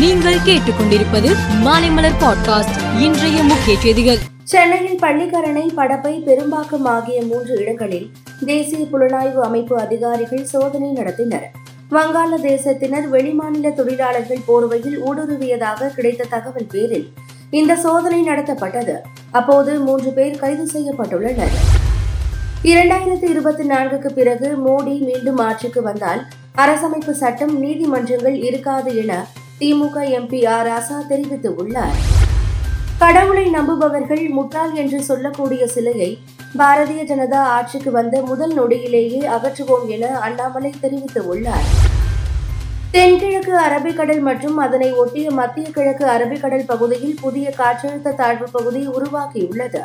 நீங்கள் கேட்டுக்கொண்டிருப்பது மாலைமலர் பாட்காஸ்ட். இன்றைய முக்கிய செய்திகள். சென்னையில் பள்ளிக்கரணை படப்பை பெரும்பாக்கம் ஆகிய மூன்று இடங்களில் தேசிய புலனாய்வு அமைப்பு அதிகாரிகள் சோதனை நடத்தினர். வங்காளதேசத்தினர் வெளிமாநில தொழிலாளர்கள் போர்வையில் ஊடுருவியதாக கிடைத்த தகவல் பேரில் இந்த சோதனை நடத்தப்பட்டது. அப்போது மூன்று பேர் கைது செய்யப்பட்டுள்ளனர். இரண்டாயிரத்தி இருபத்தி நான்குக்கு பிறகு மோடி மீண்டும் ஆட்சிக்கு வந்தால் அரசமைப்பு சட்டம் நீதிமன்றங்கள் இருக்காது என திமுக எம்பி ஆர் ராசா தெரிவித்துள்ளார். கடவுளை நம்புபவர்கள் முட்டாள் என்று சொல்லக்கூடிய சிலையை பாரதிய ஜனதா ஆட்சிக்கு வந்த முதல் நொடியிலேயே அகற்றுவோம் என அண்ணாமலை தெரிவித்துள்ளார். தென்கிழக்கு அரபிக்கடல் மற்றும் அதனை ஒட்டிய மத்திய கிழக்கு அரபிக்கடல் பகுதியில் புதிய காற்றழுத்த தாழ்வு பகுதி உருவாகியுள்ளது.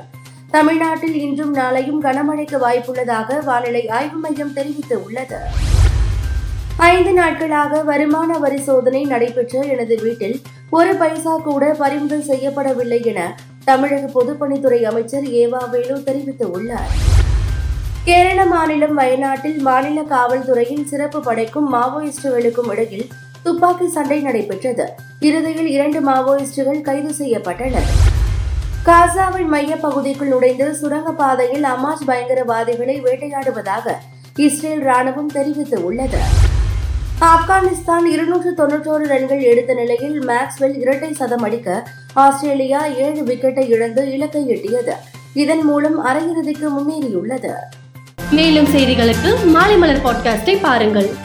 தமிழ்நாட்டில் இன்றும் நாளையும் கனமழைக்கு வாய்ப்புள்ளதாக வானிலை ஆய்வு மையம் தெரிவித்துள்ளது. ஐந்து நாட்களாக வருமான வரி சோதனை நடைபெற்ற எனது வீட்டில் ஒரு பைசா கூட பறிமுதல் செய்யப்படவில்லை என தமிழக பொதுப்பணித்துறை அமைச்சர் ஏவா வேலு தெரிவித்துள்ளார். கேரள மாநிலம் வயநாட்டில் மாநில காவல்துறையின் சிறப்பு படைக்கும் மாவோயிஸ்டுகளுக்கும் இடையில் துப்பாக்கி சண்டை நடைபெற்றது. இறுதியில் இரண்டு மாவோயிஸ்டுகள் கைது செய்யப்பட்டனர். காசாவின் மைய பகுதிக்குள் நுழைந்து சுரங்கப்பாதையில் அமாஸ் பயங்கரவாதிகளை வேட்டையாடுவதாக இஸ்ரேல் ராணுவம் தெரிவித்துள்ளது. ஆப்கானிஸ்தான் இருநூற்று தொன்னூற்றோரு ரன்கள் எடுத்த நிலையில் மேக்ஸ்வெல் இரட்டை சதம் அடிக்க ஆஸ்திரேலியா ஏழு விக்கெட்டை இழந்து இலக்கை எட்டியது. இதன் மூலம் அரையிறுதிக்கு முன்னேறியுள்ளது. மேலும் செய்திகளுக்கு மாலை மலர் பாட்காஸ்டை பாருங்கள்.